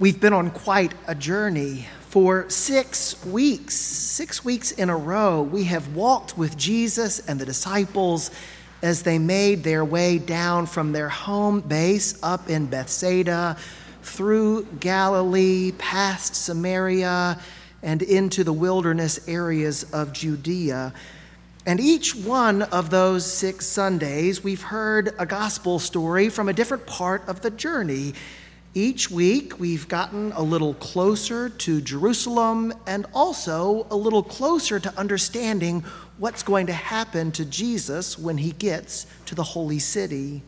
We've been on quite a journey. For six weeks, six weeks in a row, we have walked with Jesus and the disciples as they made their way down from their home base up in Bethsaida, through Galilee, past Samaria, and into the wilderness areas of Judea. And each one of those six Sundays, we've heard a gospel story from a different part of the journey. Each week, we've gotten a little closer to Jerusalem and also a little closer to understanding what's going to happen to Jesus when he gets to the holy city.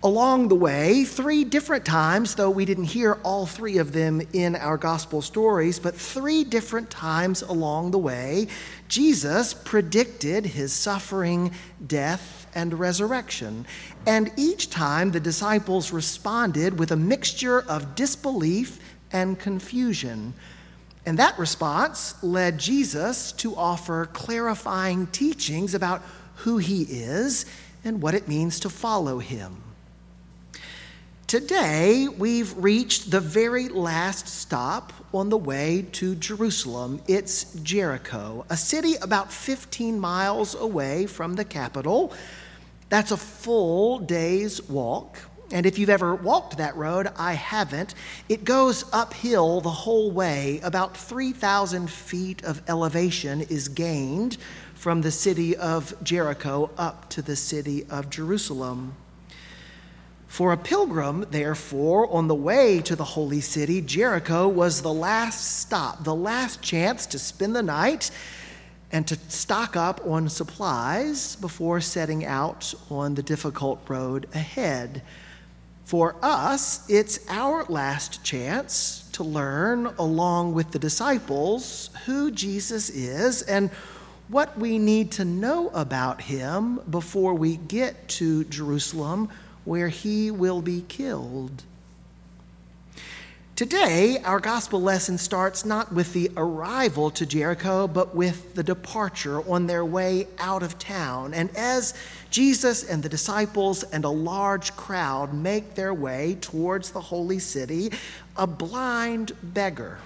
Along the way, three different times, though we didn't hear all three of them in our gospel stories, but three different times along the way, Jesus predicted his suffering, death, and resurrection. And each time the disciples responded with a mixture of disbelief and confusion. And that response led Jesus to offer clarifying teachings about who he is and what it means to follow him. Today, we've reached the very last stop on the way to Jerusalem. It's Jericho, a city about 15 miles away from the capital. That's a full day's walk. And if you've ever walked that road, I haven't. It goes uphill the whole way. About 3,000 feet of elevation is gained from the city of Jericho up to the city of Jerusalem. For a pilgrim, therefore, on the way to the holy city, Jericho was the last stop, the last chance to spend the night and to stock up on supplies before setting out on the difficult road ahead. For us, it's our last chance to learn, along with the disciples, who Jesus is and what we need to know about him before we get to Jerusalem where he will be killed. Today, our gospel lesson starts not with the arrival to Jericho, but with the departure on their way out of town. And as Jesus and the disciples and a large crowd make their way towards the holy city, a blind beggar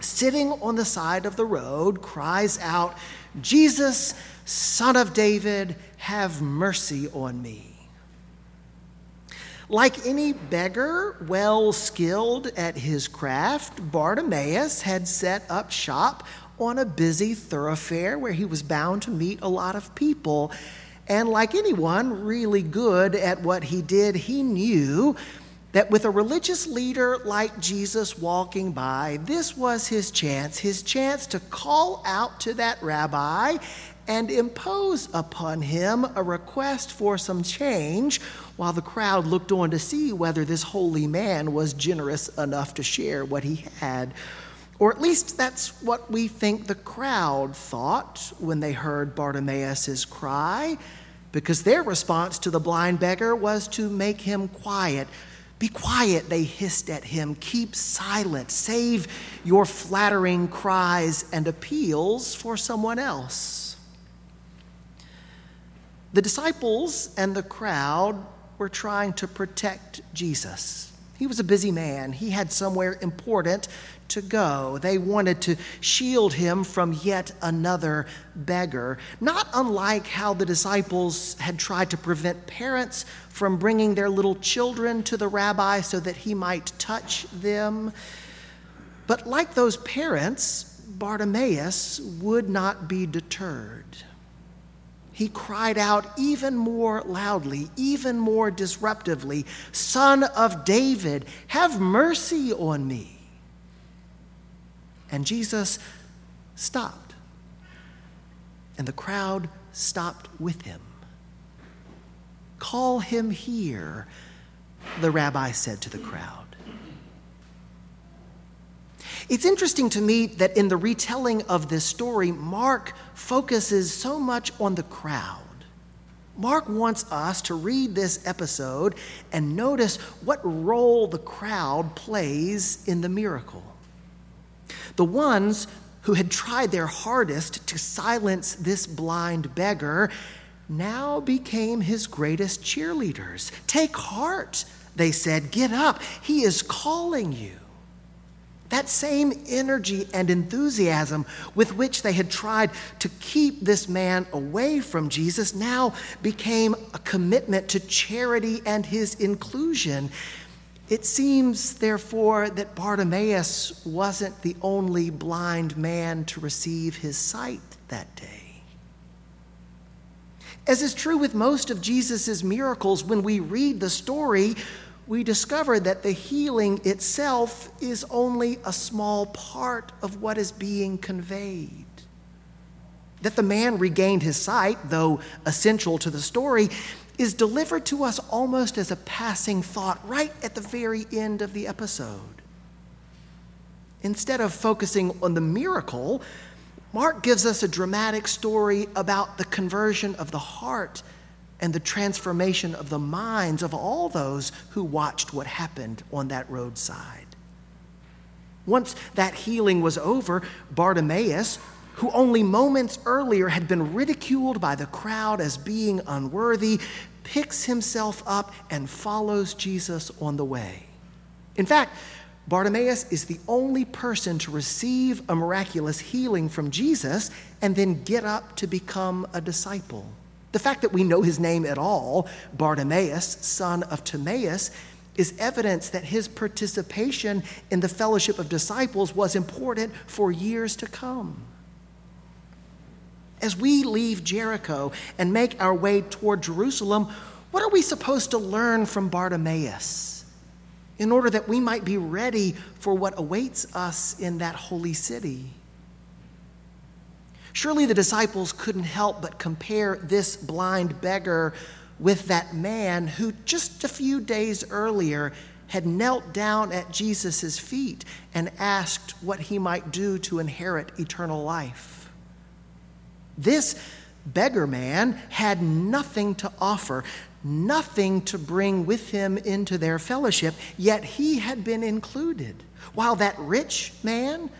sitting on the side of the road cries out, Jesus, son of David, have mercy on me. Like any beggar well skilled at his craft, Bartimaeus had set up shop on a busy thoroughfare where he was bound to meet a lot of people. And like anyone really good at what he did, he knew that with a religious leader like Jesus walking by, this was his chance, his chance to call out to that rabbi and impose upon him a request for some change while the crowd looked on to see whether this holy man was generous enough to share what he had. Or at least that's what we think the crowd thought when they heard Bartimaeus' cry, because their response to the blind beggar was to make him quiet. Be quiet, they hissed at him. Keep silent. Save your flattering cries and appeals for someone else. The disciples and the crowd were trying to protect Jesus. He was a busy man. He had somewhere important to go. They wanted to shield him from yet another beggar, not unlike how the disciples had tried to prevent parents from bringing their little children to the rabbi so that he might touch them. But like those parents, Bartimaeus would not be deterred he cried out even more loudly, even more disruptively, Son of David, have mercy on me. And Jesus stopped, and the crowd stopped with him. Call him here, the rabbi said to the crowd. It's interesting to me that in the retelling of this story, Mark focuses so much on the crowd. Mark wants us to read this episode and notice what role the crowd plays in the miracle. The ones who had tried their hardest to silence this blind beggar now became his greatest cheerleaders. Take heart, they said, Get up, he is calling you. That same energy and enthusiasm with which they had tried to keep this man away from Jesus now became a commitment to charity and his inclusion. It seems, therefore, that Bartimaeus wasn't the only blind man to receive his sight that day. As is true with most of Jesus' miracles, when we read the story, we discover that the healing itself is only a small part of what is being conveyed. That the man regained his sight, though essential to the story, is delivered to us almost as a passing thought right at the very end of the episode. Instead of focusing on the miracle, Mark gives us a dramatic story about the conversion of the heart and the transformation of the minds of all those who watched what happened on that roadside. Once that healing was over, Bartimaeus, who only moments earlier had been ridiculed by the crowd as being unworthy, picks himself up and follows Jesus on the way. In fact, Bartimaeus is the only person to receive a miraculous healing from Jesus and then get up to become a disciple. The fact that we know his name at all, Bartimaeus, son of Timaeus, is evidence that his participation in the fellowship of disciples was important for years to come. As we leave Jericho and make our way toward Jerusalem, what are we supposed to learn from Bartimaeus in order that we might be ready for what awaits us in that holy city? Surely the disciples couldn't help but compare this blind beggar with that man who just a few days earlier had knelt down at Jesus' feet and asked what he might do to inherit eternal life. This beggar man had nothing to offer, nothing to bring with him into their fellowship, yet he had been included, while that rich man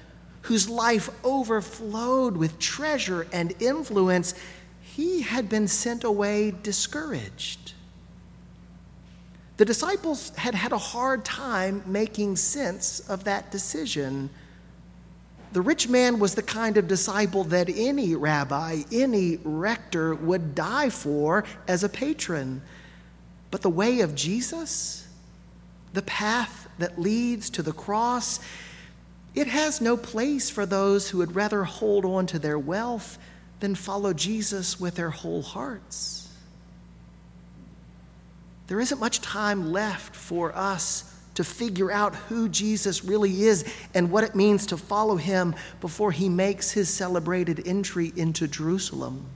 whose life overflowed with treasure and influence, he had been sent away discouraged. The disciples had had a hard time making sense of that decision. The rich man was the kind of disciple that any rabbi, any rector would die for as a patron. But the way of Jesus, the path that leads to the cross, it has no place for those who would rather hold on to their wealth than follow Jesus with their whole hearts. There isn't much time left for us to figure out who Jesus really is and what it means to follow him before he makes his celebrated entry into Jerusalem.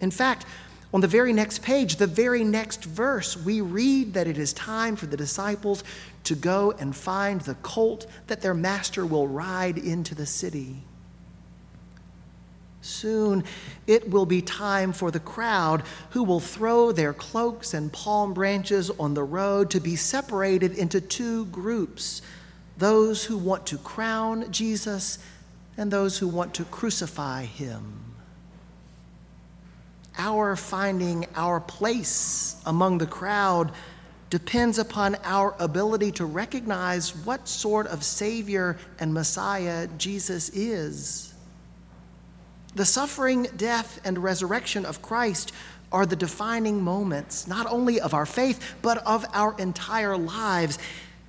In fact, on the very next page, the very next verse, we read that it is time for the disciples to go and find the colt that their master will ride into the city. Soon it will be time for the crowd who will throw their cloaks and palm branches on the road to be separated into two groups those who want to crown Jesus and those who want to crucify him our finding our place among the crowd depends upon our ability to recognize what sort of Savior and Messiah Jesus is. The suffering, death, and resurrection of Christ are the defining moments, not only of our faith, but of our entire lives.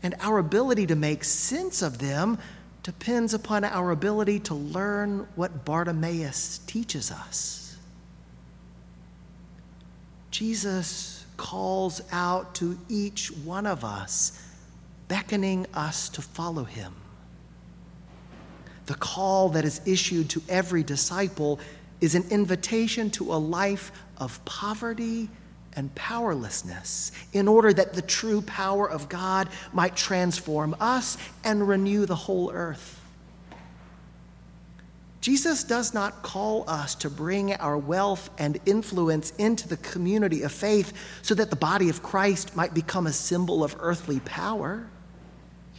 And our ability to make sense of them depends upon our ability to learn what Bartimaeus teaches us. Jesus calls out to each one of us, beckoning us to follow him. The call that is issued to every disciple is an invitation to a life of poverty and powerlessness in order that the true power of God might transform us and renew the whole earth. Jesus does not call us to bring our wealth and influence into the community of faith so that the body of Christ might become a symbol of earthly power.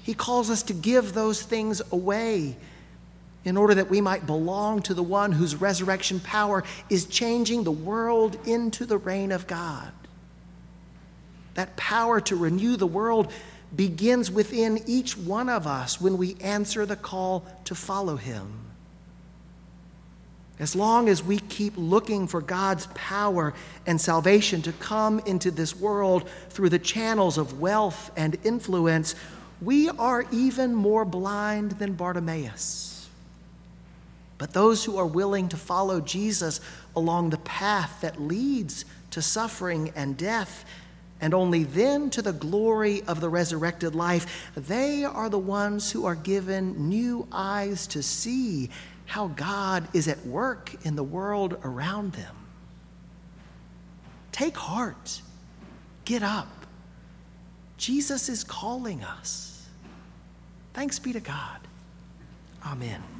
He calls us to give those things away in order that we might belong to the one whose resurrection power is changing the world into the reign of God. That power to renew the world begins within each one of us when we answer the call to follow him. As long as we keep looking for God's power and salvation to come into this world through the channels of wealth and influence, we are even more blind than Bartimaeus. But those who are willing to follow Jesus along the path that leads to suffering and death, and only then to the glory of the resurrected life, they are the ones who are given new eyes to see how God is at work in the world around them. Take heart, get up. Jesus is calling us. Thanks be to God. Amen.